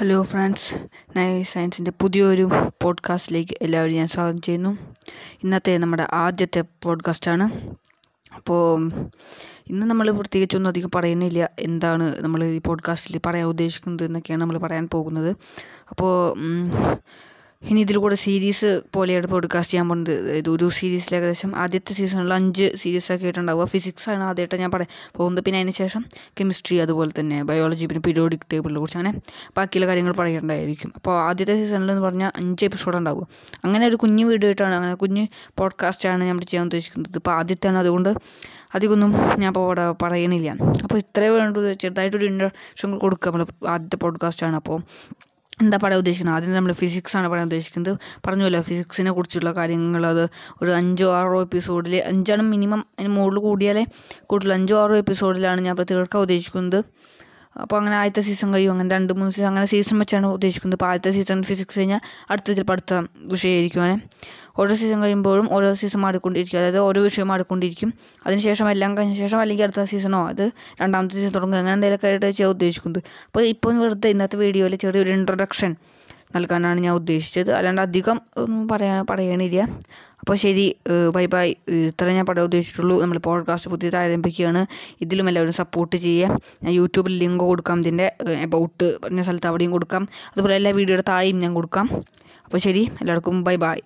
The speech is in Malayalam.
ഹലോ ഫ്രണ്ട്സ് നയ സയൻസിന്റെ പുതിയൊരു പോഡ്കാസ്റ്റിലേക്ക് എല്ലാവരും ഞാൻ സ്വാഗതം ചെയ്യുന്നു. ഇന്നത്തെ നമ്മുടെ ആദ്യത്തെ പോഡ്കാസ്റ്റാണ് അപ്പോൾ ഇന്ന് നമ്മൾ പ്രത്യേകിച്ചൊന്നും അധികം പറയുന്നില്ല. എന്താണ് നമ്മൾ ഈ പോഡ്കാസ്റ്റിൽ പറയാൻ ഉദ്ദേശിക്കുന്നത് എന്നൊക്കെയാണ് നമ്മൾ പറയാൻ പോകുന്നത്. അപ്പോൾ ഇനി ഇതിൽ കൂടെ സീരീസ് പോലെയാണ് പോഡ്കാസ്റ്റ് ചെയ്യാൻ പോകുന്നത്. ഇത് ഒരു സീരീസിൽ ഏകദേശം ആദ്യത്തെ സീസണിൽ അഞ്ച് സീരീസ് ഒക്കെ ആയിട്ടുണ്ടാവുക. ഫിസിക്സ് ആണ് ആദ്യമായിട്ട് ഞാൻ പറയാൻ പോകുന്നത്. പിന്നെ അതിന് ശേഷം കെമിസ്ട്രി അതുപോലെ തന്നെ ബയോളജി പിന്നെ പീരിയോഡിക് ടേബിളിനെ കുറിച്ച് അങ്ങനെ ബാക്കിയുള്ള കാര്യങ്ങൾ പറയേണ്ടതായിരിക്കും. അപ്പോൾ ആദ്യത്തെ സീസണിൽ എന്ന് പറഞ്ഞാൽ അഞ്ച് എപ്പിസോഡ് ഉണ്ടാവും അങ്ങനെ ഒരു കുഞ്ഞു വീഡിയോ ആയിട്ടാണ് അങ്ങനെ കുഞ്ഞ് പോഡ്കാസ്റ്റാണ് നമ്മൾ ചെയ്യാൻ ഉദ്ദേശിക്കുന്നത്. ഇപ്പോൾ ആദ്യത്തെയാണ്. അതുകൊണ്ട് അധികമൊന്നും ഞാൻ ഇപ്പോൾ ഇവിടെ പറയണില്ല. അപ്പോൾ ഇത്രയേ വേണ്ടത് ചെറുതായിട്ടൊരു ഇൻട്രഡക്ഷൻ കൊടുക്കുക നമ്മൾ ആദ്യത്തെ പോഡ്കാസ്റ്റാണ് അപ്പോൾ എന്താ പറയാൻ ഉദ്ദേശിക്കുന്നത്? ആദ്യം നമ്മൾ ഫിസിക്സ് ആണ് പറയാൻ ഉദ്ദേശിക്കുന്നത്. പറഞ്ഞല്ലോ ഫിസിക്സിനെ കുറിച്ചുള്ള കാര്യങ്ങൾ. അത് ഒരു അഞ്ചോ ആറോ എപ്പിസോഡിൽ അഞ്ചാണ് മിനിമം അതിന് മുകളിൽ കൂടിയാലേ കൂടുതൽ അഞ്ചോ ആറോ എപ്പിസോഡിലാണ് ഞാൻ തീർക്കാൻ ഉദ്ദേശിക്കുന്നത്. അപ്പോൾ അങ്ങനെ ആദ്യത്തെ സീസൺ കഴിയും. അങ്ങനെ രണ്ട് മൂന്ന് സീസൺ അങ്ങനെ സീസൺ വെച്ചാണ് ഉദ്ദേശിക്കുന്നത്. ഇപ്പോൾ ആദ്യത്തെ സീസൺ ഫിസിക്സ് കഴിഞ്ഞാൽ അടുത്ത ചിലപ്പോൾ വിഷയമായിരിക്കും അങ്ങനെ ഓരോ സീസൺ കഴിയുമ്പോഴും ഓരോ സീസൺ മാറിക്കൊണ്ടിരിക്കും. അതായത് ഓരോ വിഷയം മാറിക്കൊണ്ടിരിക്കും. അതിനുശേഷം എല്ലാം കഴിഞ്ഞ ശേഷം അല്ലെങ്കിൽ അടുത്ത സീസണോ അത് രണ്ടാമത്തെ സീസൺ തുടങ്ങുക അങ്ങനെ എന്തെങ്കിലുമൊക്കെ ആയിട്ട് ചെയ്യാൻ ഉദ്ദേശിക്കുന്നത്. അപ്പോൾ ഇപ്പോൾ വെറുതെ ഇന്നത്തെ വീഡിയോയിൽ ചെറിയൊരു ഇൻട്രൊഡക്ഷൻ നൽകാനാണ് ഞാൻ ഉദ്ദേശിച്ചത്. അല്ലാണ്ട് അധികം ഒന്നും പറയാൻ പറയണില്ല. അപ്പോൾ ശരി ബൈ ബൈ. ഇത്ര ഞാൻ പറയാൻ ഉദ്ദേശിച്ചിട്ടുള്ളൂ നമ്മൾ പോഡ്കാസ്റ്റ് പുതിയത് ആരംഭിക്കുകയാണ്. ഇതിലും എല്ലാവരും സപ്പോർട്ട് ചെയ്യുക. ഞാൻ യൂട്യൂബിൽ ലിങ്ക് കൊടുക്കാം. ഇതിന്റെ എബൌട്ട് പറഞ്ഞ സ്ഥലത്ത് അവിടെയും കൊടുക്കാം. അതുപോലെ എല്ലാ വീഡിയോയുടെ താഴെയും ഞാൻ കൊടുക്കാം. അപ്പോൾ ശരി എല്ലാവർക്കും ബൈ ബൈ.